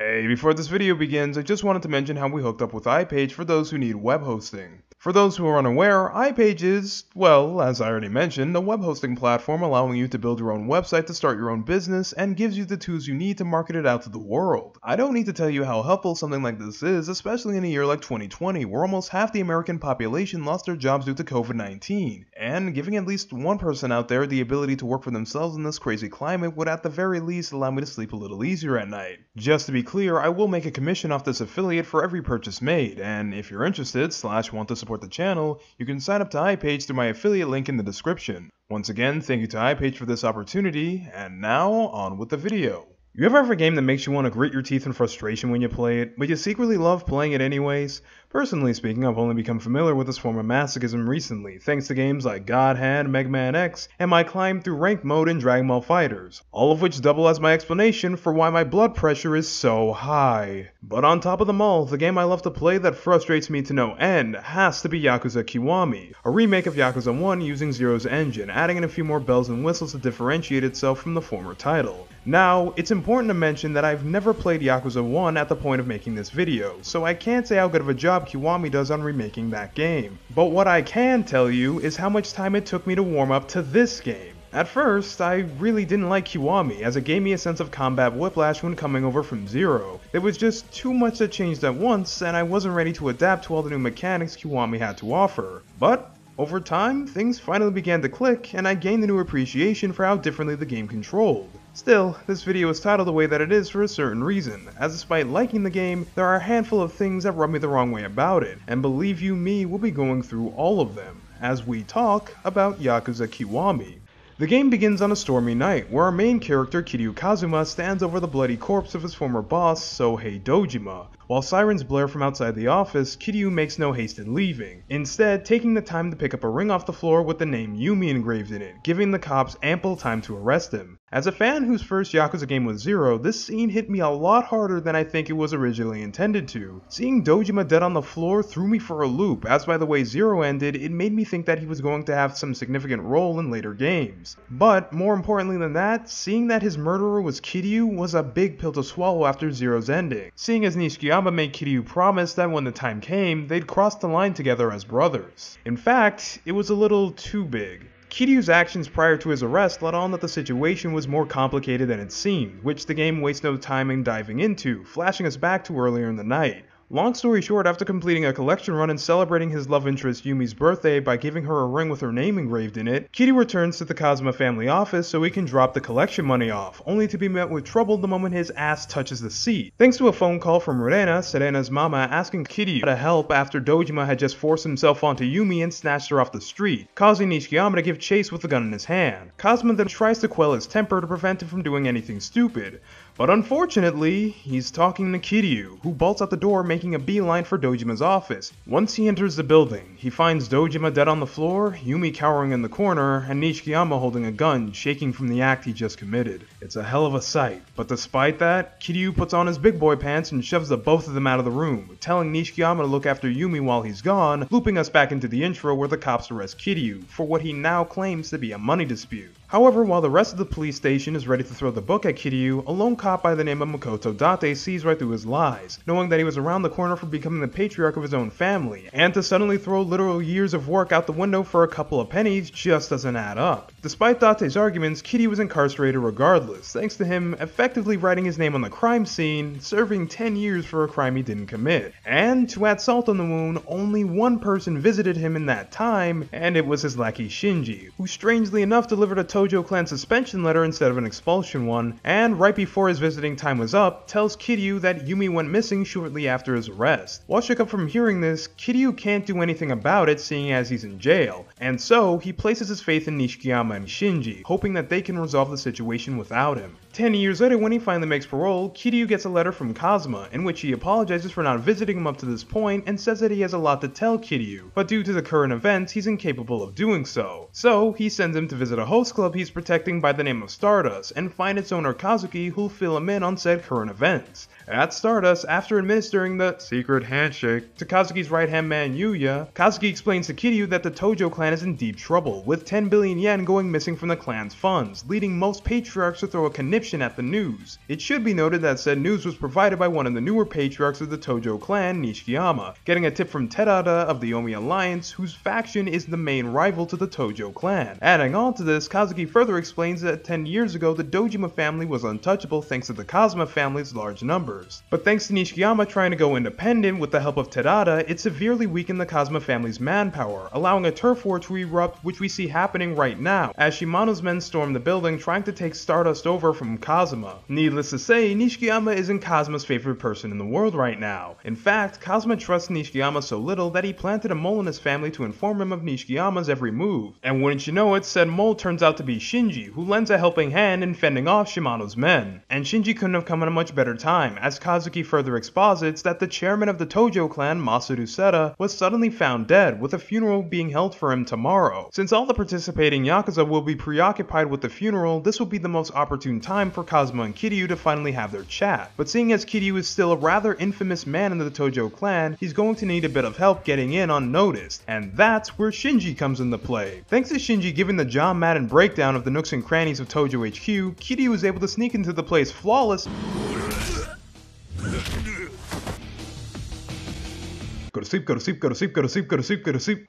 Hey, before this video begins, I just wanted to mention how we hooked up with iPage for those who need web hosting. For those who are unaware, iPage is, well, as I already mentioned, a web hosting platform allowing you to build your own website to start your own business and gives you the tools you need to market it out to the world. I don't need to tell you how helpful something like this is, especially in a year like 2020, where almost half the American population lost their jobs due to COVID-19, and giving at least one person out there the ability to work for themselves in this crazy climate would at the very least allow me to sleep a little easier at night. Just to be clear, I will make a commission off this affiliate for every purchase made, and if you're interested slash want to support support the channel, you can sign up to iPage through my affiliate link in the description. Once again, thank you to iPage for this opportunity, and now on with the video. You ever have a game that makes you want to grit your teeth in frustration when you play it, but you secretly love playing it anyways? Personally speaking, I've only become familiar with this form of masochism recently, thanks to games like God Hand, Mega Man X, and my climb through ranked mode in Dragon Ball FighterZ, all of which double as my explanation for why my blood pressure is so high. But on top of them all, the game I love to play that frustrates me to no end has to be Yakuza Kiwami, a remake of Yakuza 1 using Zero's engine, adding in a few more bells and whistles to differentiate itself from the former title. Now, it's important to mention that I've never played Yakuza 1 at the point of making this video, so I can't say how good of a job job Kiwami does on remaking that game. But what I can tell you is how much time it took me to warm up to this game. At first, I really didn't like Kiwami, as it gave me a sense of combat whiplash when coming over from Zero. There was just too much that changed at once, and I wasn't ready to adapt to all the new mechanics Kiwami had to offer. But over time, things finally began to click, and I gained a new appreciation for how differently the game controlled. Still, this video is titled the way that it is for a certain reason, as despite liking the game, there are a handful of things that rub me the wrong way about it, and believe you me, we'll be going through all of them, as we talk about Yakuza Kiwami. The game begins on a stormy night, where our main character Kiryu Kazuma stands over the bloody corpse of his former boss, Sohei Dojima, while sirens blare from outside the office, Kiryu makes no haste in leaving, instead taking the time to pick up a ring off the floor with the name Yumi engraved in it, giving the cops ample time to arrest him. As a fan whose first Yakuza game was Zero, this scene hit me a lot harder than I think it was originally intended to. Seeing Dojima dead on the floor threw me for a loop, as by the way Zero ended, it made me think that he was going to have some significant role in later games. But, more importantly than that, seeing that his murderer was Kiryu was a big pill to swallow after Zero's ending. Seeing as Nishikiyama Yama made Kiryu promise that when the time came, they'd cross the line together as brothers. In fact, it was a little too big. Kiryu's actions prior to his arrest let on that the situation was more complicated than it seemed, which the game wastes no time in diving into, flashing us back to earlier in the night. Long story short, after completing a collection run and celebrating his love interest Yumi's birthday by giving her a ring with her name engraved in it, Kiryu returns to the Kazama family office so he can drop the collection money off, only to be met with trouble the moment his ass touches the seat. Thanks to a phone call from Rena, Serena's mama, asking Kiryu to help after Dojima had just forced himself onto Yumi and snatched her off the street, causing Nishikiyama to give chase with the gun in his hand. Kazama then tries to quell his temper to prevent him from doing anything stupid, but unfortunately, he's talking to Kiryu, who bolts out the door making a beeline for Dojima's office. Once he enters the building, he finds Dojima dead on the floor, Yumi cowering in the corner, and Nishikiyama holding a gun, shaking from the act he just committed. It's a hell of a sight, but despite that, Kiryu puts on his big boy pants and shoves the both of them out of the room, telling Nishikiyama to look after Yumi while he's gone, looping us back into the intro where the cops arrest Kiryu for what he now claims to be a money dispute. However, while the rest of the police station is ready to throw the book at Kiryu, a lone cop by the name of Makoto Date sees right through his lies, knowing that he was around the corner for becoming the patriarch of his own family, and to suddenly throw literal years of work out the window for a couple of pennies just doesn't add up. Despite Date's arguments, Kiryu was incarcerated regardless, thanks to him effectively writing his name on the crime scene, serving 10 years for a crime he didn't commit. And to add salt on the wound, only one person visited him in that time, and it was his lackey Shinji, who strangely enough delivered a Tojo clan suspension letter instead of an expulsion one, and right before his visiting time was up, tells Kiryu that Yumi went missing shortly after his arrest. While shook up from hearing this, Kiryu can't do anything about it seeing as he's in jail, and so he places his faith in Nishikiyama and Shinji, hoping that they can resolve the situation without him. Ten years later, when he finally makes parole, Kiryu gets a letter from Kazama, in which he apologizes for not visiting him up to this point and says that he has a lot to tell Kiryu, but due to the current events, he's incapable of doing so. So, he sends him to visit a host club he's protecting by the name of Stardust, and find its owner Kazuki who'll fill him in on said current events. At Stardust, after administering the secret handshake to Kazuki's right-hand man Yuya, Kazuki explains to Kiryu that the Tojo clan is in deep trouble, with 10 billion yen going missing from the clan's funds, leading most patriarchs to throw a conniption at the news. It should be noted that said news was provided by one of the newer patriarchs of the Tojo clan, Nishikiyama, getting a tip from Terada of the Omi Alliance, whose faction is the main rival to the Tojo clan. Adding on to this, Kazuki further explains that 10 years ago the Dojima family was untouchable thanks to the Kazama family's large numbers. But thanks to Nishikiyama trying to go independent with the help of Terada, it severely weakened the Kazama family's manpower, allowing a turf war to erupt which we see happening right now, as Shimano's men storm the building trying to take Stardust over from Kazama. Needless to say, Nishikiyama isn't Kazama's favorite person in the world right now. In fact, Kazama trusts Nishikiyama so little that he planted a mole in his family to inform him of Nishikiyama's every move. And wouldn't you know it, said mole turns out to be Shinji, who lends a helping hand in fending off Shimano's men. And Shinji couldn't have come at a much better time, as Kazuki further exposits that the chairman of the Tojo clan, Masaru Sera, was suddenly found dead, with a funeral being held for him tomorrow. Since all the participating Yakuza will be preoccupied with the funeral, this will be the most opportune time for Kazama and Kiryu to finally have their chat. But seeing as Kiryu is still a rather infamous man in the Tojo clan, he's going to need a bit of help getting in unnoticed, and that's where Shinji comes into play. Thanks to Shinji giving the John Madden breakdown of the nooks and crannies of Tojo HQ, Kiryu was able to sneak into the place flawless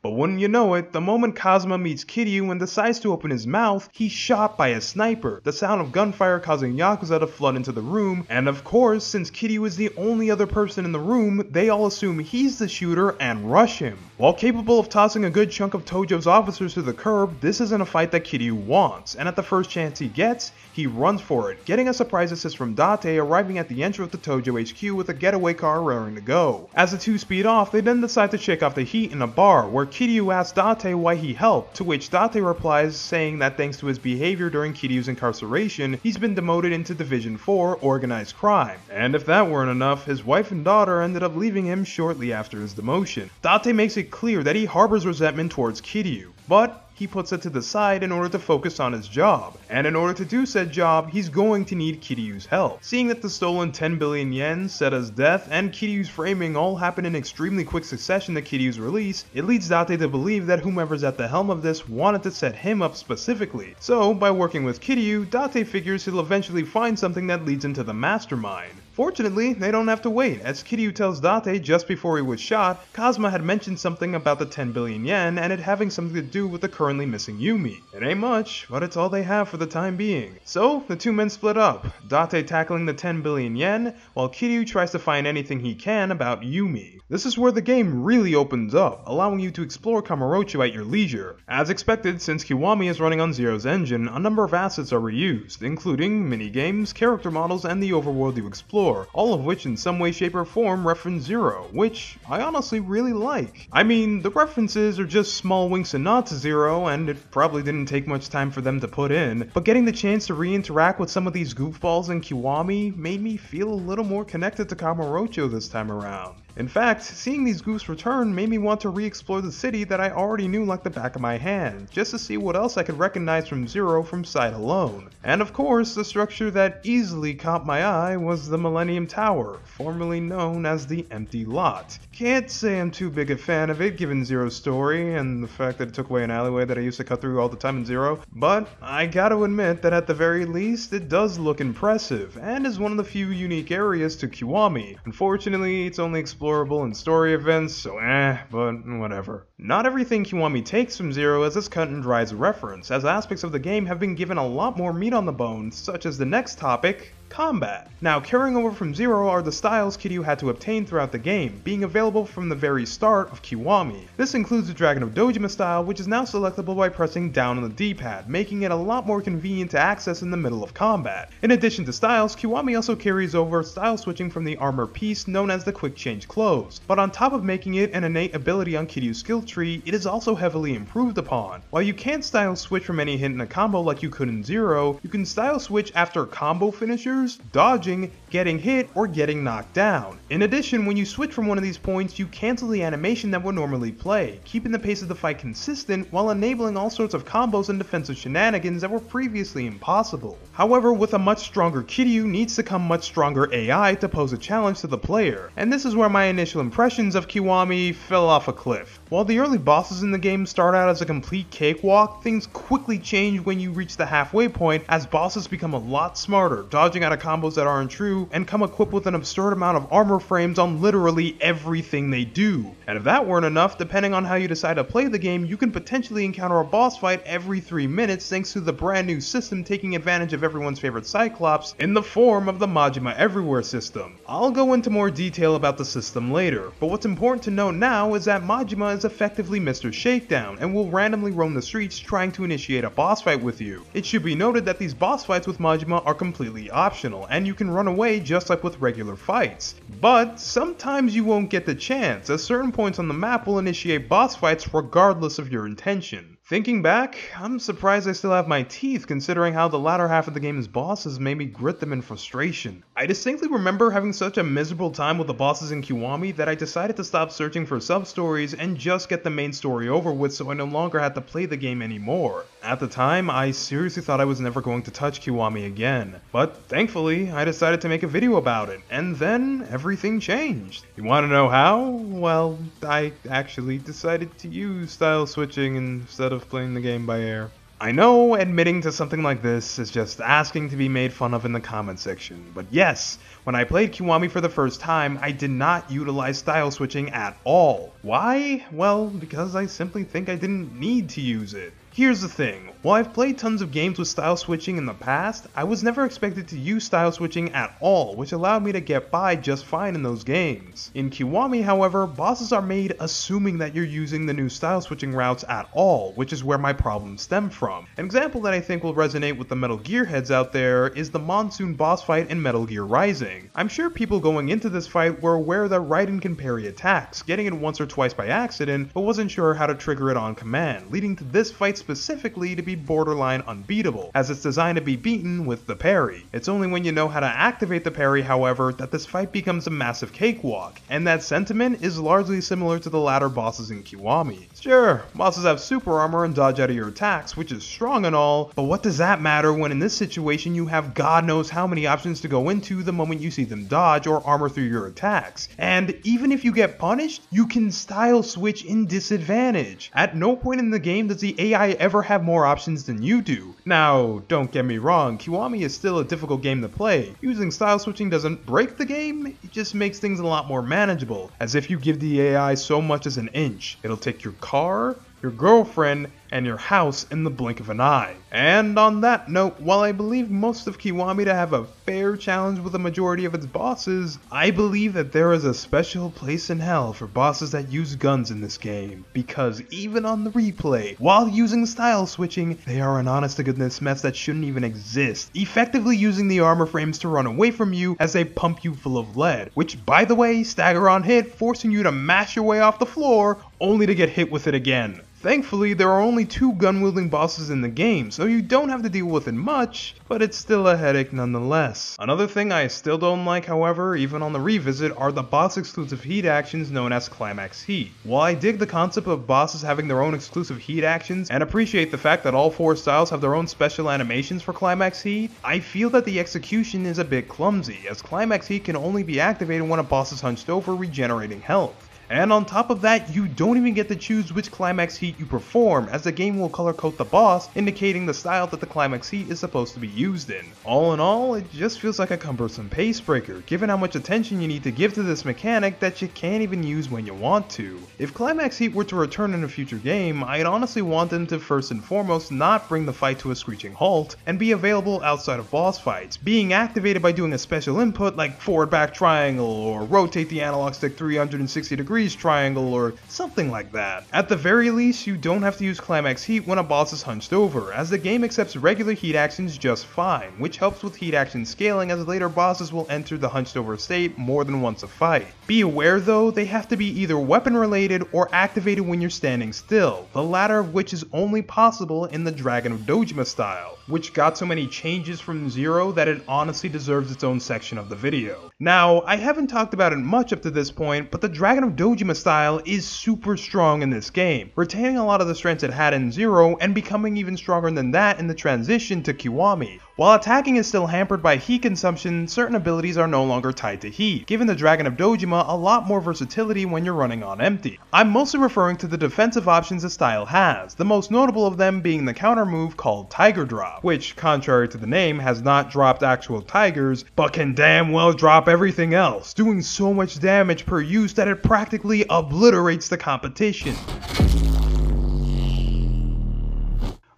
But wouldn't you know it, the moment Kazama meets Kiryu and decides to open his mouth, he's shot by a sniper, the sound of gunfire causing Yakuza to flood into the room, and of course, since Kiryu is the only other person in the room, they all assume he's the shooter and rush him. While capable of tossing a good chunk of Tojo's officers to the curb, this isn't a fight that Kiryu wants, and at the first chance he gets, he runs for it, getting a surprise assist from Date arriving at the entrance of the Tojo HQ with a getaway car raring to go. As the two speed off, they then decide to shake off the heat in a bar, where Kiryu asks Date why he helped, to which Date replies saying that thanks to his behavior during Kiryu's incarceration, he's been demoted into Division 4 Organized Crime. And if that weren't enough, his wife and daughter ended up leaving him shortly after his demotion. Date makes it clear that he harbors resentment towards Kiryu, but he puts it to the side in order to focus on his job. And in order to do said job, he's going to need Kiryu's help. Seeing that the stolen 10 billion yen, Sera's death, and Kiryu's framing all happen in extremely quick succession to Kiryu's release, it leads Date to believe that whomever's at the helm of this wanted to set him up specifically. So, by working with Kiryu, Date figures he'll eventually find something that leads him to the mastermind. Fortunately, they don't have to wait, as Kiryu tells Date just before he was shot, Kazama had mentioned something about the 10 billion yen and it having something to do with the currently missing Yumi. It ain't much, but it's all they have for the time being. So, the two men split up, Date tackling the 10 billion yen, while Kiryu tries to find anything he can about Yumi. This is where the game really opens up, allowing you to explore Kamurocho at your leisure. As expected, since Kiwami is running on Zero's engine, a number of assets are reused, including minigames, character models, and the overworld you explore all of which in some way, shape, or form reference Zero, which I honestly really like. I mean, the references are just small winks and nods to Zero, and it probably didn't take much time for them to put in, but getting the chance to re-interact with some of these goofballs in Kiwami made me feel a little more connected to Kamurocho this time around. In fact, seeing these goofs return made me want to re-explore the city that I already knew like the back of my hand, just to see what else I could recognize from Zero from sight alone. And of course, the structure that easily caught my eye was the Millennium Tower, formerly known as the Empty Lot. Can't say I'm too big a fan of it given Zero's story and the fact that it took away an alleyway that I used to cut through all the time in Zero, but I gotta admit that at the very least it does look impressive, and is one of the few unique areas to Kiwami. Unfortunately, it's only explorable in story events, so eh, but whatever. Not everything Kiwami takes from Zero is as cut and dry as a reference, as aspects of the game have been given a lot more meat on the bone, such as the next topic, combat. Now, carrying over from Zero are the styles Kiryu had to obtain throughout the game, being available from the very start of Kiwami. This includes the Dragon of Dojima style, which is now selectable by pressing down on the D-pad, making it a lot more convenient to access in the middle of combat. In addition to styles, Kiwami also carries over style switching from the armor piece known as the Quick Change Clothes, but on top of making it an innate ability on Kiryu's skill tree, it is also heavily improved upon. While you can't style switch from any hit in a combo like you could in Zero, you can style switch after combo finishers dodging, getting hit, or getting knocked down. In addition, when you switch from one of these points, you cancel the animation that would normally play, keeping the pace of the fight consistent while enabling all sorts of combos and defensive shenanigans that were previously impossible. However, with a much stronger Kiryu needs to come much stronger AI to pose a challenge to the player, and this is where my initial impressions of Kiwami fell off a cliff. While the early bosses in the game start out as a complete cakewalk, things quickly change when you reach the halfway point as bosses become a lot smarter, dodging out of combos that aren't true, and come equipped with an absurd amount of armor frames on literally everything they do. And if that weren't enough, depending on how you decide to play the game, you can potentially encounter a boss fight every 3 minutes thanks to the brand new system taking advantage of everyone's favorite Cyclops in the form of the Majima Everywhere system. I'll go into more detail about the system later, but what's important to note now is that Majima is effectively Mr. Shakedown and will randomly roam the streets trying to initiate a boss fight with you. It should be noted that these boss fights with Majima are completely optional and you can run away just like with regular fights. But sometimes you won't get the chance as certain points on the map will initiate boss fights regardless of your intention. Thinking back, I'm surprised I still have my teeth considering how the latter half of the game's bosses made me grit them in frustration. I distinctly remember having such a miserable time with the bosses in Kiwami that I decided to stop searching for sub-stories and just get the main story over with so I no longer had to play the game anymore. At the time, I seriously thought I was never going to touch Kiwami again, but thankfully I decided to make a video about it, and then everything changed. You want to know how? Well, I actually decided to use style switching instead of playing the game by air. I know admitting to something like this is just asking to be made fun of in the comment section, but yes, when I played Kiwami for the first time, I did not utilize style switching at all. Why? Well, because I simply think I didn't need to use it. Here's the thing, while I've played tons of games with style switching in the past, I was never expected to use style switching at all, which allowed me to get by just fine in those games. In Kiwami, however, bosses are made assuming that you're using the new style switching routes at all, which is where my problems stem from. An example that I think will resonate with the Metal Gear heads out there is the Monsoon boss fight in Metal Gear Rising. I'm sure people going into this fight were aware that Raiden can parry attacks, getting it once or twice by accident, but wasn't sure how to trigger it on command, leading to this fight specifically to be borderline unbeatable, as it's designed to be beaten with the parry. It's only when you know how to activate the parry, however, that this fight becomes a massive cakewalk, and that sentiment is largely similar to the latter bosses in Kiwami. Sure, bosses have super armor and dodge out of your attacks, which is strong and all, but what does that matter when in this situation you have god knows how many options to go into the moment you see them dodge or armor through your attacks. And even if you get punished, you can style switch in disadvantage. At no point in the game does the AI ever have more options than you do. Now, don't get me wrong, Kiwami is still a difficult game to play. Using style switching doesn't break the game, it just makes things a lot more manageable, as if you give the AI so much as an inch. It'll take your car, your girlfriend, and your house in the blink of an eye. And on that note, while I believe most of Kiwami to have a fair challenge with the majority of its bosses, I believe that there is a special place in hell for bosses that use guns in this game, because even on the replay, while using style switching, they are an honest to goodness mess that shouldn't even exist, effectively using the armor frames to run away from you as they pump you full of lead, which by the way, stagger on hit, forcing you to mash your way off the floor, only to get hit with it again. Thankfully, there are only two gun-wielding bosses in the game, so you don't have to deal with it much, but it's still a headache nonetheless. Another thing I still don't like, however, even on the revisit, are the boss-exclusive heat actions known as Climax Heat. While I dig the concept of bosses having their own exclusive heat actions, and appreciate the fact that all four styles have their own special animations for Climax Heat, I feel that the execution is a bit clumsy, as Climax Heat can only be activated when a boss is hunched over regenerating health. And on top of that, you don't even get to choose which climax heat you perform, as the game will color code the boss, indicating the style that the climax heat is supposed to be used in. All in all, it just feels like a cumbersome pace breaker, given how much attention you need to give to this mechanic that you can't even use when you want to. If climax heat were to return in a future game, I'd honestly want them to first and foremost not bring the fight to a screeching halt, and be available outside of boss fights, being activated by doing a special input like forward back triangle or rotate the analog stick 360 degrees freeze triangle or something like that. At the very least, you don't have to use climax heat when a boss is hunched over, as the game accepts regular heat actions just fine, which helps with heat action scaling as later bosses will enter the hunched over state more than once a fight. Be aware though, they have to be either weapon related or activated when you're standing still, the latter of which is only possible in the Dragon of Dojima style, which got so many changes from Zero that it honestly deserves its own section of the video. Now, I haven't talked about it much up to this point, but the Dragon of Dojima style is super strong in this game, retaining a lot of the strengths it had in Zero and becoming even stronger than that in the transition to Kiwami. While attacking is still hampered by heat consumption, certain abilities are no longer tied to heat, giving the Dragon of Dojima a lot more versatility when you're running on empty. I'm mostly referring to the defensive options the style has, the most notable of them being the counter move called Tiger Drop, which, contrary to the name, has not dropped actual tigers, but can damn well drop everything else, doing so much damage per use that it practically obliterates the competition.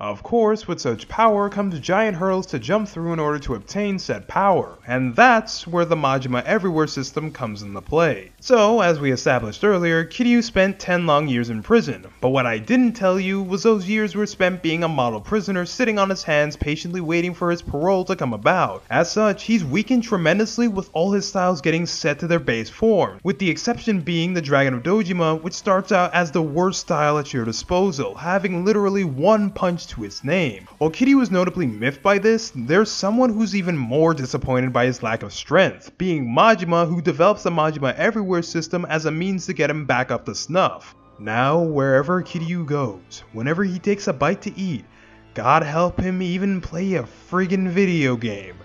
Of course, with such power comes giant hurdles to jump through in order to obtain said power, and that's where the Majima Everywhere system comes into play. So, as we established earlier, Kiryu spent 10 long years in prison, but what I didn't tell you was those years were spent being a model prisoner sitting on his hands patiently waiting for his parole to come about. As such, he's weakened tremendously with all his styles getting set to their base form, with the exception being the Dragon of Dojima, which starts out as the worst style at your disposal, having literally one punch to its name. While Kiryu was notably miffed by this, there's someone who's even more disappointed by his lack of strength, being Majima who develops the Majima Everywhere system as a means to get him back up to snuff. Now, wherever Kiryu goes, whenever he takes a bite to eat, God help him even play a friggin' video game,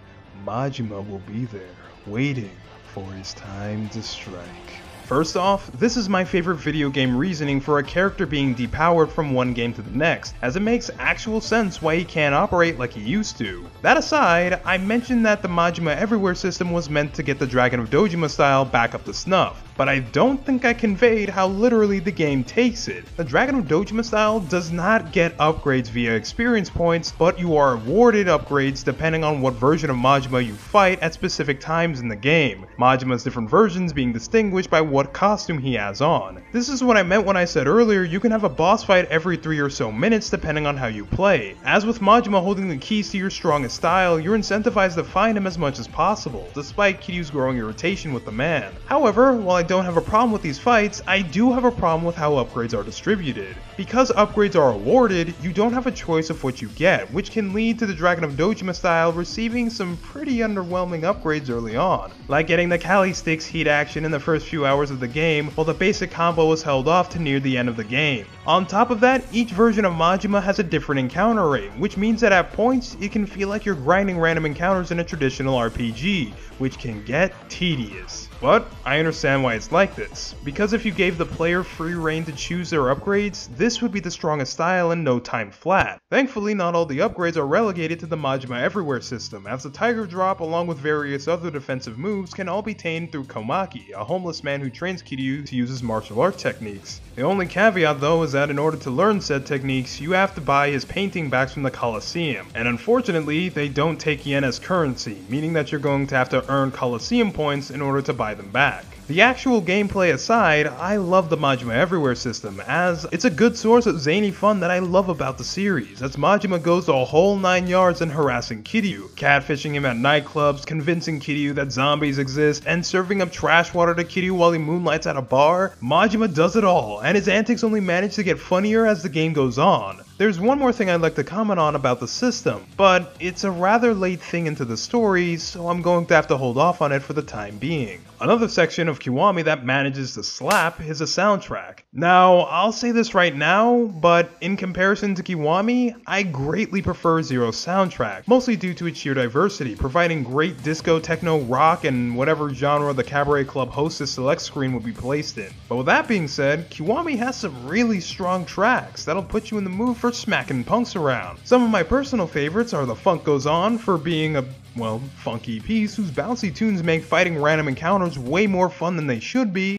Majima will be there, waiting for his time to strike. First off, this is my favorite video game reasoning for a character being depowered from one game to the next, as it makes actual sense why he can't operate like he used to. That aside, I mentioned that the Majima Everywhere system was meant to get the Dragon of Dojima style back up to snuff, but I don't think I conveyed how literally the game takes it. The Dragon of Dojima style does not get upgrades via experience points, but you are awarded upgrades depending on what version of Majima you fight at specific times in the game. Majima's different versions being distinguished by what costume he has on. This is what I meant when I said earlier you can have a boss fight every 3 or so minutes depending on how you play. As with Majima holding the keys to your strongest style, you're incentivized to find him as much as possible, despite Kiryu's growing irritation with the man. However, while I don't have a problem with these fights, I do have a problem with how upgrades are distributed. Because upgrades are awarded, you don't have a choice of what you get, which can lead to the Dragon of Dojima style receiving some pretty underwhelming upgrades early on, like getting the Kali Sticks heat action in the first few hours of the game, while the basic combo was held off to near the end of the game. On top of that, each version of Majima has a different encounter rate, which means that at points, it can feel like you're grinding random encounters in a traditional RPG, which can get tedious. But I understand why it's like this, because if you gave the player free reign to choose their upgrades, this would be the strongest style in no time flat. Thankfully, not all the upgrades are relegated to the Majima Everywhere system, as the Tiger Drop along with various other defensive moves can all be tamed through Komaki, a homeless man who trains Kiryu to use his martial art techniques. The only caveat though is that in order to learn said techniques, you have to buy his painting backs from the Colosseum, and unfortunately, they don't take yen as currency, meaning that you're going to have to earn Colosseum points in order to buy them back. The actual gameplay aside, I love the Majima Everywhere system, as it's a good source of zany fun that I love about the series, as Majima goes the whole 9 yards in harassing Kiryu, catfishing him at nightclubs, convincing Kiryu that zombies exist, and serving up trash water to Kiryu while he moonlights at a bar. Majima does it all, and his antics only manage to get funnier as the game goes on. There's one more thing I'd like to comment on about the system, but it's a rather late thing into the story, so I'm going to have to hold off on it for the time being. Another section of Kiwami that manages to slap is a soundtrack. Now, I'll say this right now, but in comparison to Kiwami, I greatly prefer Zero's soundtrack, mostly due to its sheer diversity, providing great disco, techno, rock, and whatever genre the Cabaret Club hostess select screen would be placed in. But with that being said, Kiwami has some really strong tracks that'll put you in the mood for smacking punks around. Some of my personal favorites are The Funk Goes On for being a well, funky piece whose bouncy tunes make fighting random encounters way more fun than they should be.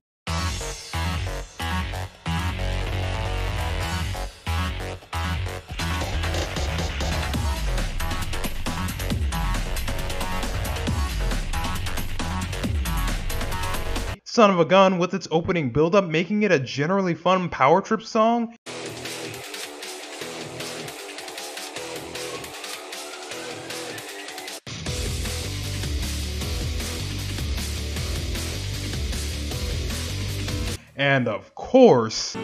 Son of a Gun with its opening build-up making it a generally fun power trip song, and of course,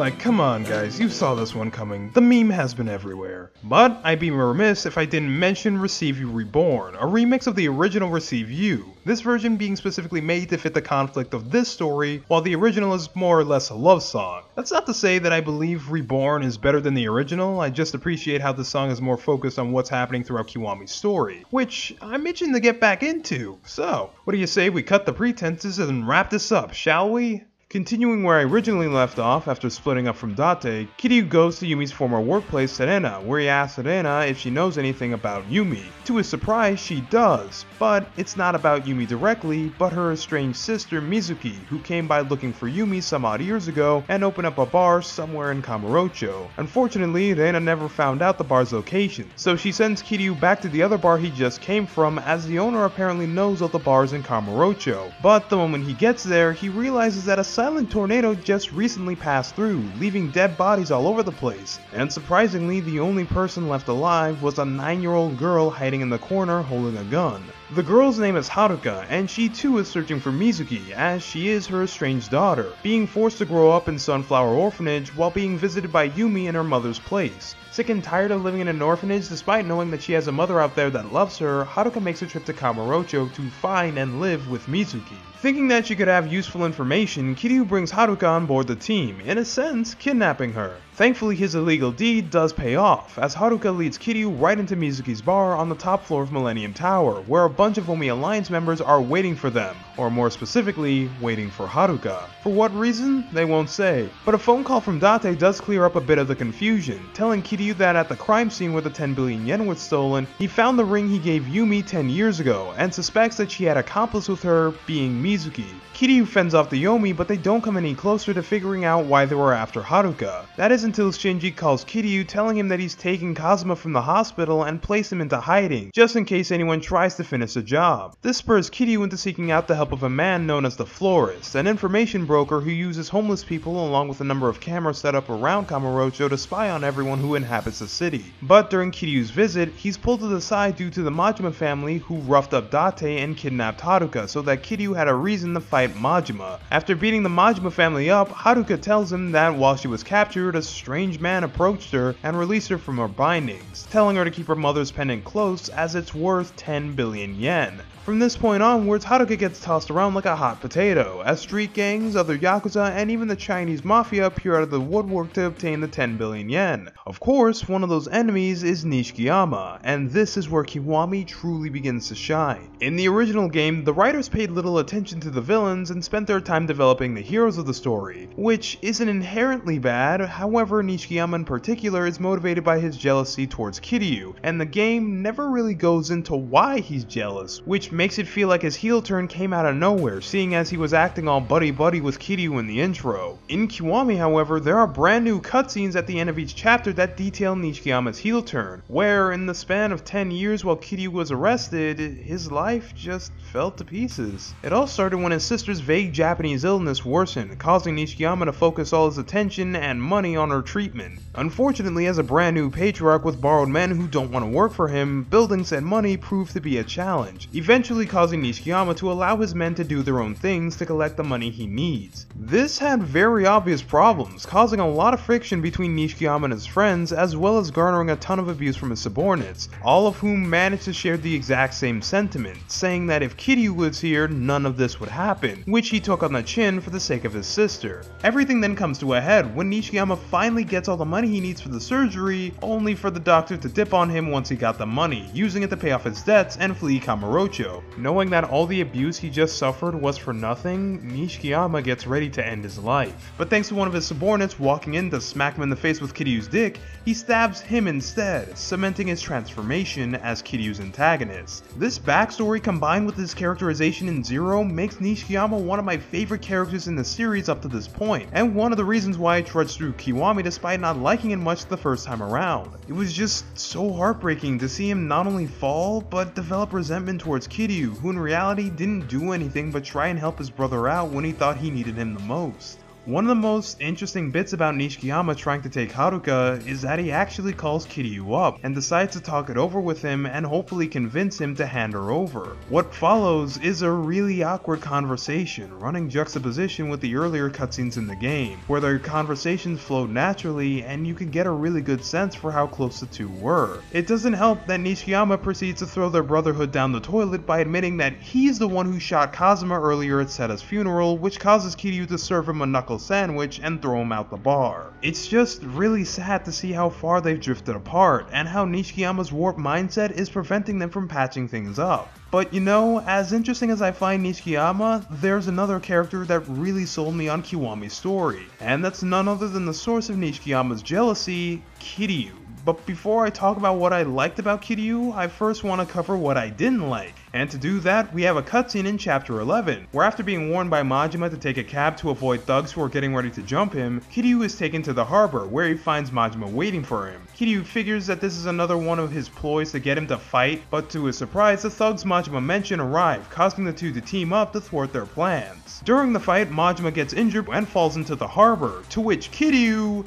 Like, come on guys, you saw this one coming. The meme has been everywhere. But I'd be remiss if I didn't mention Receive You Reborn, a remix of the original Receive You, this version being specifically made to fit the conflict of this story, while the original is more or less a love song. That's not to say that I believe Reborn is better than the original, I just appreciate how this song is more focused on what's happening throughout Kiwami's story, which I'm itching to get back into. So, what do you say we cut the pretenses and wrap this up, shall we? Continuing where I originally left off after splitting up from Date, Kiryu goes to Yumi's former workplace, Serena, where he asks Serena if she knows anything about Yumi. To his surprise, she does, but it's not about Yumi directly, but her estranged sister Mizuki, who came by looking for Yumi some odd years ago and opened up a bar somewhere in Kamurocho. Unfortunately, Rena never found out the bar's location, so she sends Kiryu back to the other bar he just came from as the owner apparently knows of the bars in Kamurocho. But the moment he gets there, he realizes that a silent tornado just recently passed through, leaving dead bodies all over the place. And surprisingly, the only person left alive was a 9-year-old girl hiding in the corner holding a gun. The girl's name is Haruka, and she too is searching for Mizuki, as she is her estranged daughter, being forced to grow up in Sunflower Orphanage while being visited by Yumi in her mother's place. Sick and tired of living in an orphanage despite knowing that she has a mother out there that loves her, Haruka makes a trip to Kamurocho to find and live with Mizuki. Thinking that she could have useful information, Kiryu brings Haruka on board the team, in a sense, kidnapping her. Thankfully, his illegal deed does pay off, as Haruka leads Kiryu right into Mizuki's bar on the top floor of Millennium Tower, where a bunch of Omi Alliance members are waiting for them, or more specifically, waiting for Haruka. For what reason? They won't say. But a phone call from Date does clear up a bit of the confusion, telling Kiryu that at the crime scene where the 10 billion yen was stolen, he found the ring he gave Yumi 10 years ago, and suspects that she had accomplice with her being Mizuki. Kiryu fends off the Omi, but they don't come any closer to figuring out why they were after Haruka. That is until Shinji calls Kiryu telling him that he's taking Kazama from the hospital and place him into hiding, just in case anyone tries to finish the job. This spurs Kiryu into seeking out the help of a man known as the Florist, an information broker who uses homeless people along with a number of cameras set up around Kamurocho to spy on everyone who inhabits the city. But during Kiryu's visit, he's pulled to the side due to the Majima family who roughed up Date and kidnapped Haruka so that Kiryu had a reason to fight Majima. After beating the Majima family up, Haruka tells him that while she was captured, a strange man approached her and released her from her bindings, telling her to keep her mother's pendant close as it's worth 10 billion yen. From this point onwards, Haruka gets tossed around like a hot potato, as street gangs, other yakuza, and even the Chinese mafia appear out of the woodwork to obtain the 10 billion yen. Of course, one of those enemies is Nishikiyama, and this is where Kiwami truly begins to shine. In the original game, the writers paid little attention to the villains and spent their time developing the heroes of the story, which isn't inherently bad, however Nishikiyama in particular is motivated by his jealousy towards Kiryu, and the game never really goes into why he's jealous, which makes it feel like his heel turn came out of nowhere, seeing as he was acting all buddy-buddy with Kiryu in the intro. In Kiwami, however, there are brand new cutscenes at the end of each chapter that detail Nishikiyama's heel turn, where in the span of 10 years while Kiryu was arrested, his life just fell to pieces. It all started when his sister's vague Japanese illness worsened, causing Nishikiyama to focus all his attention and money on her treatment. Unfortunately, as a brand new patriarch with borrowed men who don't want to work for him, buildings and money proved to be a challenge, eventually causing Nishikiyama to allow his men to do their own things to collect the money he needs. This had very obvious problems, causing a lot of friction between Nishikiyama and his friends, as well as garnering a ton of abuse from his subordinates, all of whom managed to share the exact same sentiment, saying that if Kiryu was here, none of this would happen, which he took on the chin for the sake of his sister. Everything then comes to a head when Nishikiyama finally gets all the money he needs for the surgery, only for the doctor to dip on him once he got the money, using it to pay off his debts and flee Kamurocho. Knowing that all the abuse he just suffered was for nothing, Nishikiyama gets ready to end his life. But thanks to one of his subordinates walking in to smack him in the face with Kiryu's dick, he stabs him instead, cementing his transformation as Kiryu's antagonist. This backstory combined with his characterization in Zero makes Nishikiyama one of my favorite characters in the series up to this point, and one of the reasons why I trudged through Kiwami despite not liking it much the first time around. It was just so heartbreaking to see him not only fall, but develop resentment towards Kiryu, who in reality didn't do anything but try and help his brother out when he thought he needed him the most. One of the most interesting bits about Nishikiyama trying to take Haruka is that he actually calls Kiryu up and decides to talk it over with him and hopefully convince him to hand her over. What follows is a really awkward conversation, running juxtaposition with the earlier cutscenes in the game, where their conversations flowed naturally and you can get a really good sense for how close the two were. It doesn't help that Nishikiyama proceeds to throw their brotherhood down the toilet by admitting that he's the one who shot Kazama earlier at Sera's funeral, which causes Kiryu to serve him a knuckle sandwich and throw him out the bar. It's just really sad to see how far they've drifted apart, and how Nishikiyama's warped mindset is preventing them from patching things up. But you know, as interesting as I find Nishikiyama, there's another character that really sold me on Kiwami's story, and that's none other than the source of Nishikiyama's jealousy, Kiryu. But before I talk about what I liked about Kiryu, I first want to cover what I didn't like. And to do that, we have a cutscene in chapter 11, where after being warned by Majima to take a cab to avoid thugs who are getting ready to jump him, Kiryu is taken to the harbor, where he finds Majima waiting for him. Kiryu figures that this is another one of his ploys to get him to fight, but to his surprise, the thugs Majima mentioned arrive, causing the two to team up to thwart their plans. During the fight, Majima gets injured and falls into the harbor, to which Kiryu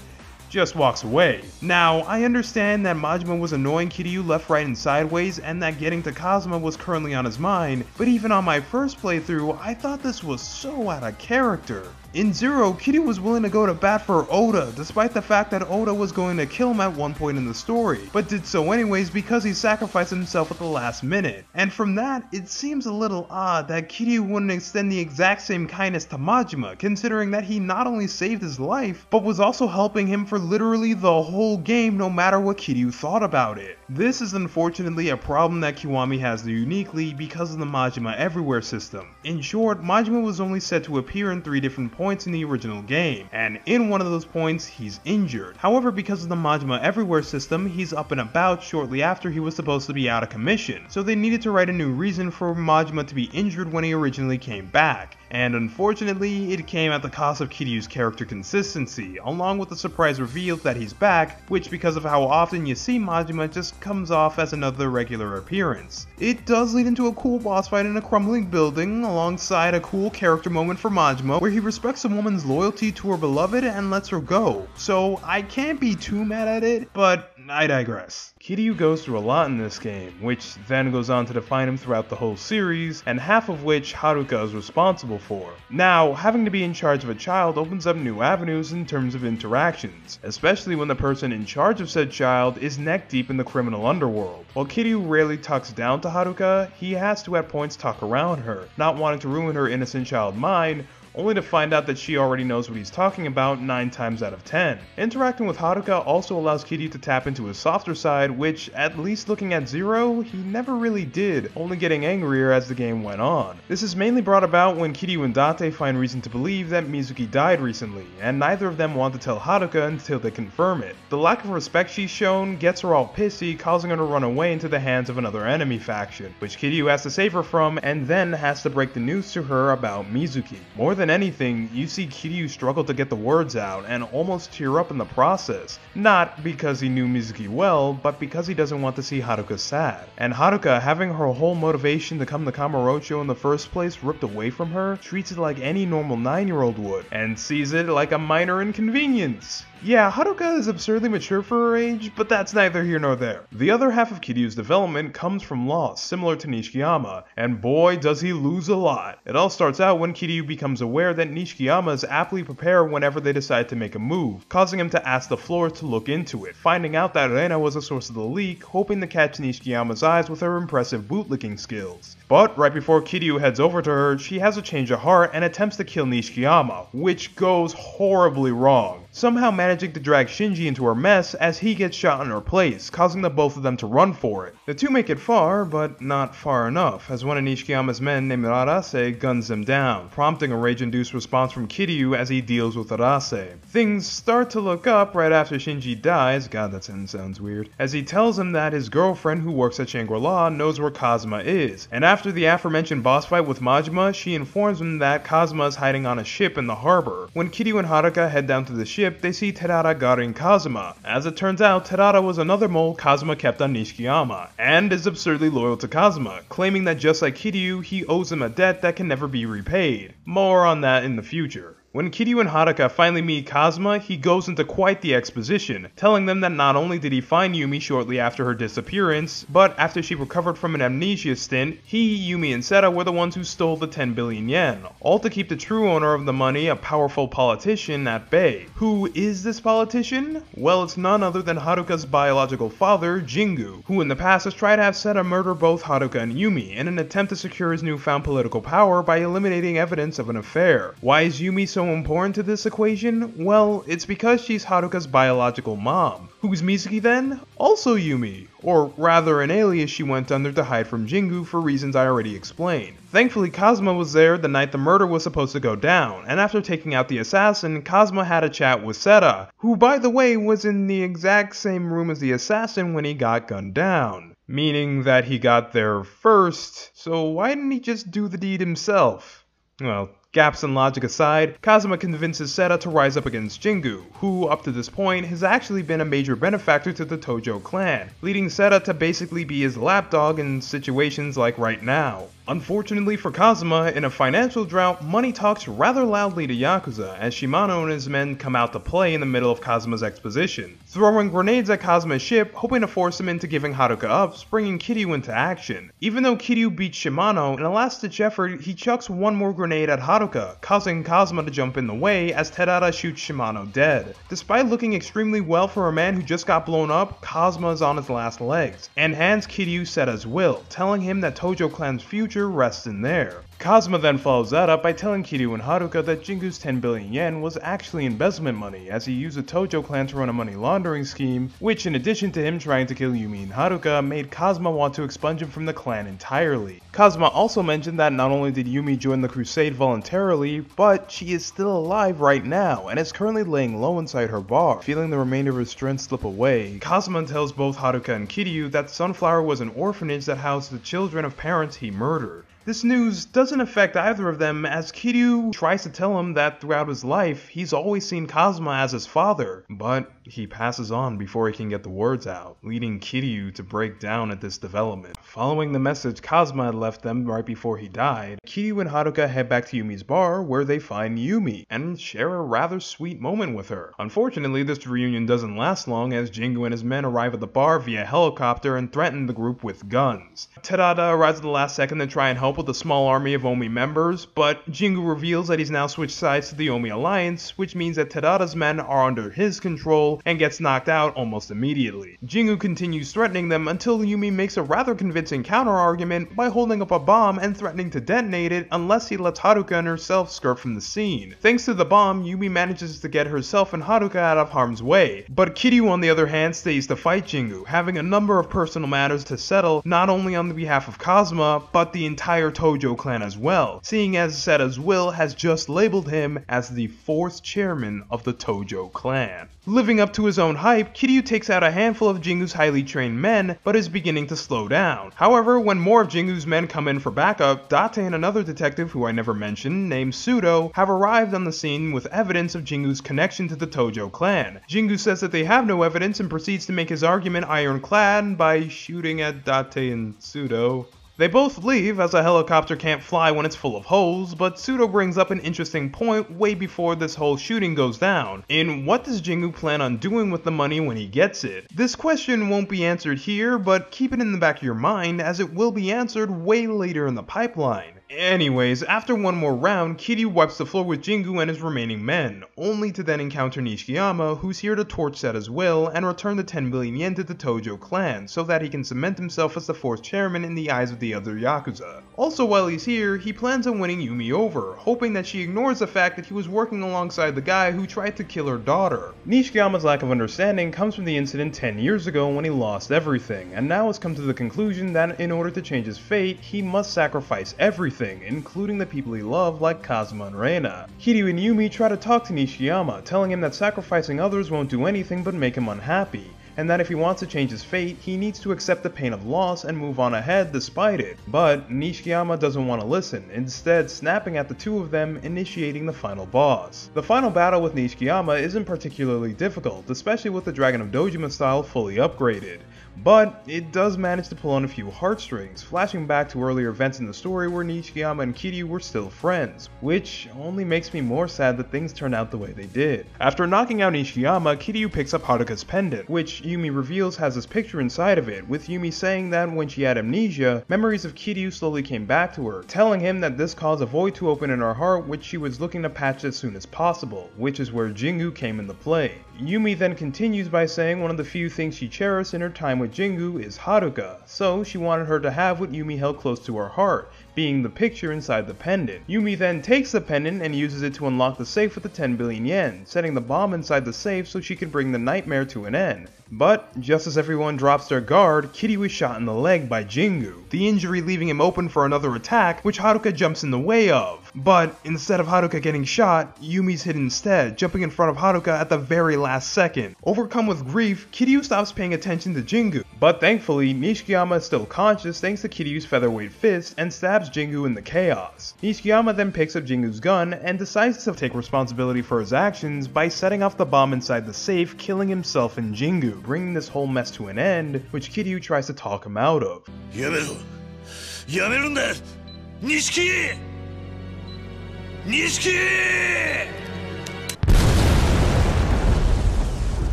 just walks away. Now, I understand that Majima was annoying Kiryu left, right, and sideways, and that getting to Kazama was currently on his mind, but even on my first playthrough, I thought this was so out of character. In Zero, Kiryu was willing to go to bat for Oda, despite the fact that Oda was going to kill him at one point in the story, but did so anyways because he sacrificed himself at the last minute. And from that, it seems a little odd that Kiryu wouldn't extend the exact same kindness to Majima, considering that he not only saved his life, but was also helping him for literally the whole game no matter what Kiryu thought about it. This is unfortunately a problem that Kiwami has uniquely because of the Majima Everywhere system. In short, Majima was only said to appear in three different points points in the original game, and in one of those points, he's injured. However, because of the Majima Everywhere system, he's up and about shortly after he was supposed to be out of commission, so they needed to write a new reason for Majima to be injured when he originally came back and unfortunately, it came at the cost of Kiryu's character consistency, along with the surprise reveal that he's back, which because of how often you see Majima just comes off as another regular appearance. It does lead into a cool boss fight in a crumbling building, alongside a cool character moment for Majima, where he respects a woman's loyalty to her beloved and lets her go. So I can't be too mad at it, but I digress. Kiryu goes through a lot in this game, which then goes on to define him throughout the whole series, and half of which Haruka is responsible for. Now, having to be in charge of a child opens up new avenues in terms of interactions, especially when the person in charge of said child is neck deep in the criminal underworld. While Kiryu rarely talks down to Haruka, he has to at points talk around her, not wanting to ruin her innocent child mind, only to find out that she already knows what he's talking about 9 times out of 10. Interacting with Haruka also allows Kiryu to tap into his softer side, which, at least looking at Zero, he never really did, only getting angrier as the game went on. This is mainly brought about when Kiryu and Date find reason to believe that Mizuki died recently, and neither of them want to tell Haruka until they confirm it. The lack of respect she's shown gets her all pissy, causing her to run away into the hands of another enemy faction, which Kiryu has to save her from, and then has to break the news to her about Mizuki. More than than anything, you see Kiryu struggle to get the words out and almost tear up in the process. Not because he knew Mizuki well, but because he doesn't want to see Haruka sad. And Haruka, having her whole motivation to come to Kamurocho in the first place ripped away from her, treats it like any normal 9 year old would, and sees it like a minor inconvenience. Yeah, Haruka is absurdly mature for her age, but that's neither here nor there. The other half of Kiryu's development comes from loss, similar to Nishikiyama, and boy does he lose a lot. It all starts out when Kiryu becomes aware that Nishikiyama is aptly prepared whenever they decide to make a move, causing him to ask the floor to look into it, finding out that Rena was the source of the leak, hoping to catch Nishikiyama's eyes with her impressive bootlicking skills. But right before Kiryu heads over to her, she has a change of heart and attempts to kill Nishikiyama, which goes horribly wrong somehow managing to drag Shinji into her mess as he gets shot in her place, causing the both of them to run for it. The two make it far, but not far enough, as one of Nishikiyama's men named Arase guns them down, prompting a rage-induced response from Kiryu as he deals with Arase. Things start to look up right after Shinji dies, god that sentence sounds weird, as he tells him that his girlfriend who works at Shangri-La knows where Kazama is, and after the aforementioned boss fight with Majima, she informs him that Kazama is hiding on a ship in the harbor. When Kiryu and Haruka head down to the ship, ship, they see Terada guarding Kazama. As it turns out, Terada was another mole Kazama kept on Nishikiyama, and is absurdly loyal to Kazama, claiming that just like Kiryu, he owes him a debt that can never be repaid. More on that in the future. When Kiryu and Haruka finally meet Kazama, he goes into quite the exposition, telling them that not only did he find Yumi shortly after her disappearance, but after she recovered from an amnesia stint, he, Yumi, and Sera were the ones who stole the 10 billion yen, all to keep the true owner of the money, a powerful politician, at bay. Who is this politician? Well, it's none other than Haruka's biological father, Jingu, who in the past has tried to have Sera murder both Haruka and Yumi in an attempt to secure his newfound political power by eliminating evidence of an affair. Why is Yumi so important to this equation? Well, it's because she's Haruka's biological mom. Who's Mizuki then? Also Yumi, or rather an alias she went under to hide from Jingu for reasons I already explained. Thankfully, Kazama was there the night the murder was supposed to go down, and after taking out the assassin, Kazama had a chat with Sera, who by the way was in the exact same room as the assassin when he got gunned down. Meaning that he got there first, so why didn't he just do the deed himself? Well, Gaps in logic aside, Kazama convinces Sera to rise up against Jingu, who up to this point has actually been a major benefactor to the Tojo clan, leading Sera to basically be his lapdog in situations like right now. Unfortunately for Kazama, in a financial drought, money talks rather loudly to Yakuza as Shimano and his men come out to play in the middle of Kazama's exposition, throwing grenades at Kazama's ship, hoping to force him into giving Haruka up, bringing Kiryu into action. Even though Kiryu beats Shimano, in a last-ditch effort, he chucks one more grenade at Haruka, causing Kazama to jump in the way as Terada shoots Shimano dead. Despite looking extremely well for a man who just got blown up, Kazama is on his last legs, and hands Kiryu Sera's will, telling him that Tojo Clan's future future rests in there. Kazama then follows that up by telling Kiryu and Haruka that Jingu's 10 billion yen was actually embezzlement money as he used the Tojo clan to run a money laundering scheme, which in addition to him trying to kill Yumi and Haruka, made Kazama want to expunge him from the clan entirely. Kazama also mentioned that not only did Yumi join the crusade voluntarily, but she is still alive right now and is currently laying low inside her bar, feeling the remainder of her strength slip away. Kazama tells both Haruka and Kiryu that Sunflower was an orphanage that housed the children of parents he murdered. This news doesn't affect either of them as Kiryu tries to tell him that throughout his life he's always seen Kazama as his father, but he passes on before he can get the words out, leading Kiryu to break down at this development. Following the message Kazama had left them right before he died, Kiryu and Haruka head back to Yumi's bar where they find Yumi and share a rather sweet moment with her. Unfortunately, this reunion doesn't last long as Jingu and his men arrive at the bar via helicopter and threaten the group with guns. Terada arrives at the last second to try and help with a small army of Omi members, but Jingu reveals that he's now switched sides to the Omi alliance, which means that Terada's men are under his control and gets knocked out almost immediately. Jingu continues threatening them until Yumi makes a rather convincing counter-argument by holding up a bomb and threatening to detonate it unless he lets Haruka and herself skirt from the scene. Thanks to the bomb, Yumi manages to get herself and Haruka out of harm's way, but Kiryu on the other hand stays to fight Jingu, having a number of personal matters to settle not only on the behalf of Kazama, but the entire Tojo clan as well, seeing as Sera's will has just labeled him as the fourth chairman of the Tojo clan. Living up to his own hype, Kiryu takes out a handful of Jingu's highly trained men, but is beginning to slow down. However, when more of Jingu's men come in for backup, Date and another detective who I never mentioned, named Sudoh, have arrived on the scene with evidence of Jingu's connection to the Tojo clan. Jingu says that they have no evidence and proceeds to make his argument ironclad by shooting at Date and Sudoh. They both leave as a helicopter can't fly when it's full of holes, but Sudoh brings up an interesting point way before this whole shooting goes down. In what does Jingu plan on doing with the money when he gets it? This question won't be answered here, but keep it in the back of your mind as it will be answered way later in the pipeline. Anyways, after one more round, Kiryu wipes the floor with Jingu and his remaining men, only to then encounter Nishikiyama, who's here to torch Sera's will and return the 10 billion yen to the Tojo clan, so that he can cement himself as the fourth chairman in the eyes of the other Yakuza. Also while he's here, he plans on winning Yumi over, hoping that she ignores the fact that he was working alongside the guy who tried to kill her daughter. Nishikiyama's lack of understanding comes from the incident 10 years ago when he lost everything, and now has come to the conclusion that in order to change his fate, he must sacrifice everything everything, including the people he loved like Kazama and Reina. Kiryu and Yumi try to talk to Nishikiyama, telling him that sacrificing others won't do anything but make him unhappy. and that if he wants to change his fate, he needs to accept the pain of loss and move on ahead despite it. But Nishikiyama doesn't want to listen, instead snapping at the two of them, initiating the final boss. The final battle with Nishikiyama isn't particularly difficult, especially with the Dragon of Dojima style fully upgraded. But it does manage to pull on a few heartstrings, flashing back to earlier events in the story where Nishikiyama and Kiryu were still friends, which only makes me more sad that things turned out the way they did. After knocking out Nishikiyama, Kiryu picks up Haruka's pendant, which Yumi reveals has his picture inside of it, with Yumi saying that when she had amnesia, memories of Kiryu slowly came back to her, telling him that this caused a void to open in her heart which she was looking to patch as soon as possible, which is where Jingu came into play. Yumi then continues by saying one of the few things she cherished in her time with Jingu is Haruka, so she wanted her to have what Yumi held close to her heart, being the picture inside the pendant. Yumi then takes the pendant and uses it to unlock the safe with the 10 billion yen, setting the bomb inside the safe so she can bring the nightmare to an end. But, just as everyone drops their guard, Kiryu was shot in the leg by Jingu, the injury leaving him open for another attack, which Haruka jumps in the way of. But, instead of Haruka getting shot, Yumi's hit instead, jumping in front of Haruka at the very last second. Overcome with grief, Kiryu stops paying attention to Jingu, but thankfully, Nishikiyama is still conscious thanks to Kiryu's featherweight fist and stabs Jingu in the chaos. Nishikiyama then picks up Jingu's gun and decides to take responsibility for his actions by setting off the bomb inside the safe, killing himself and Jingu bringing this whole mess to an end, which Kiryu tries to talk him out of. やめ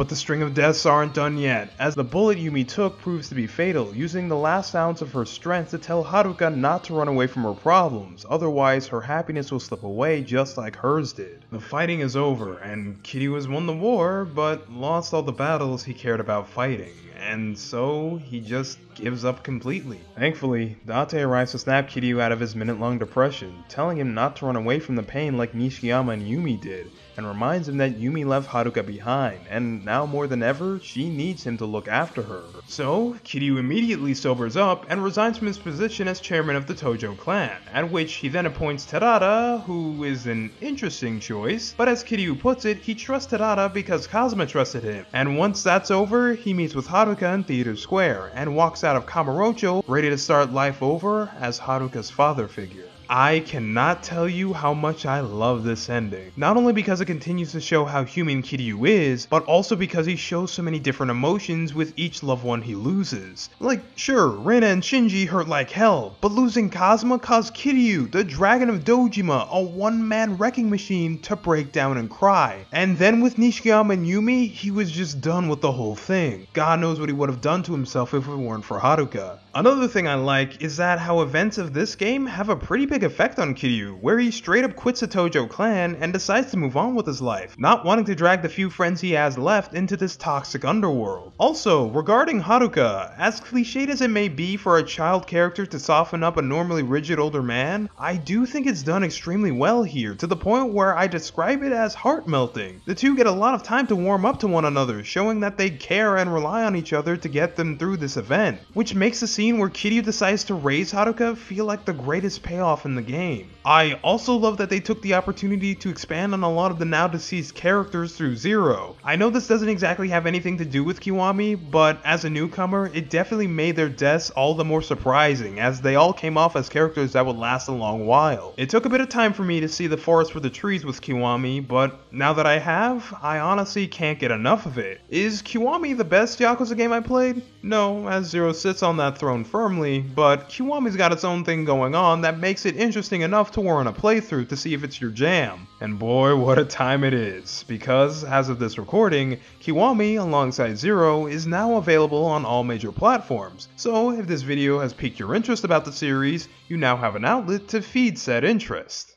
But the string of deaths aren't done yet, as the bullet Yumi took proves to be fatal, using the last ounce of her strength to tell Haruka not to run away from her problems, otherwise her happiness will slip away just like hers did. The fighting is over, and Kiryu has won the war, but lost all the battles he cared about fighting, and so he just gives up completely. Thankfully, Date arrives to snap Kiryu out of his minute-long depression, telling him not to run away from the pain like Nishikiyama and Yumi did, and reminds him that Yumi left Haruka behind, and now more than ever, she needs him to look after her. So, Kiryu immediately sobers up and resigns from his position as chairman of the Tojo clan, at which he then appoints Terada, who is an interesting choice, but as Kiryu puts it, he trusts Terada because Kazama trusted him, and once that's over, he meets with Haruka in Theater Square, and walks out of Kamurocho ready to start life over as Haruka's father figure. I cannot tell you how much I love this ending. Not only because it continues to show how human Kiryu is, but also because he shows so many different emotions with each loved one he loses. Like, sure, Reina and Shinji hurt like hell, but losing Kazama caused Kiryu, the Dragon of Dojima, a one-man wrecking machine, to break down and cry. And then with Nishikiyama and Yumi, he was just done with the whole thing. God knows what he would have done to himself if it weren't for Haruka. Another thing I like is that how events of this game have a pretty big effect on Kiryu, where he straight up quits the Tojo clan and decides to move on with his life, not wanting to drag the few friends he has left into this toxic underworld. Also, regarding Haruka, as cliched as it may be for a child character to soften up a normally rigid older man, I do think it's done extremely well here, to the point where I describe it as heart melting. The two get a lot of time to warm up to one another, showing that they care and rely on each other to get them through this event, which makes the scene where Kiryu decides to raise Haruka feel like the greatest payoff in the game. I also love that they took the opportunity to expand on a lot of the now deceased characters through Zero. I know this doesn't exactly have anything to do with Kiwami, but as a newcomer, it definitely made their deaths all the more surprising, as they all came off as characters that would last a long while. It took a bit of time for me to see the forest for the trees with Kiwami, but now that I have, I honestly can't get enough of it. Is Kiwami the best Yakuza game I played? No, as Zero sits on that throne firmly, but Kiwami's got its own thing going on that makes it interesting enough to warrant a playthrough to see if it's your jam. And boy, what a time it is, because as of this recording, Kiwami alongside Zero is now available on all major platforms. So if this video has piqued your interest about the series, you now have an outlet to feed said interest.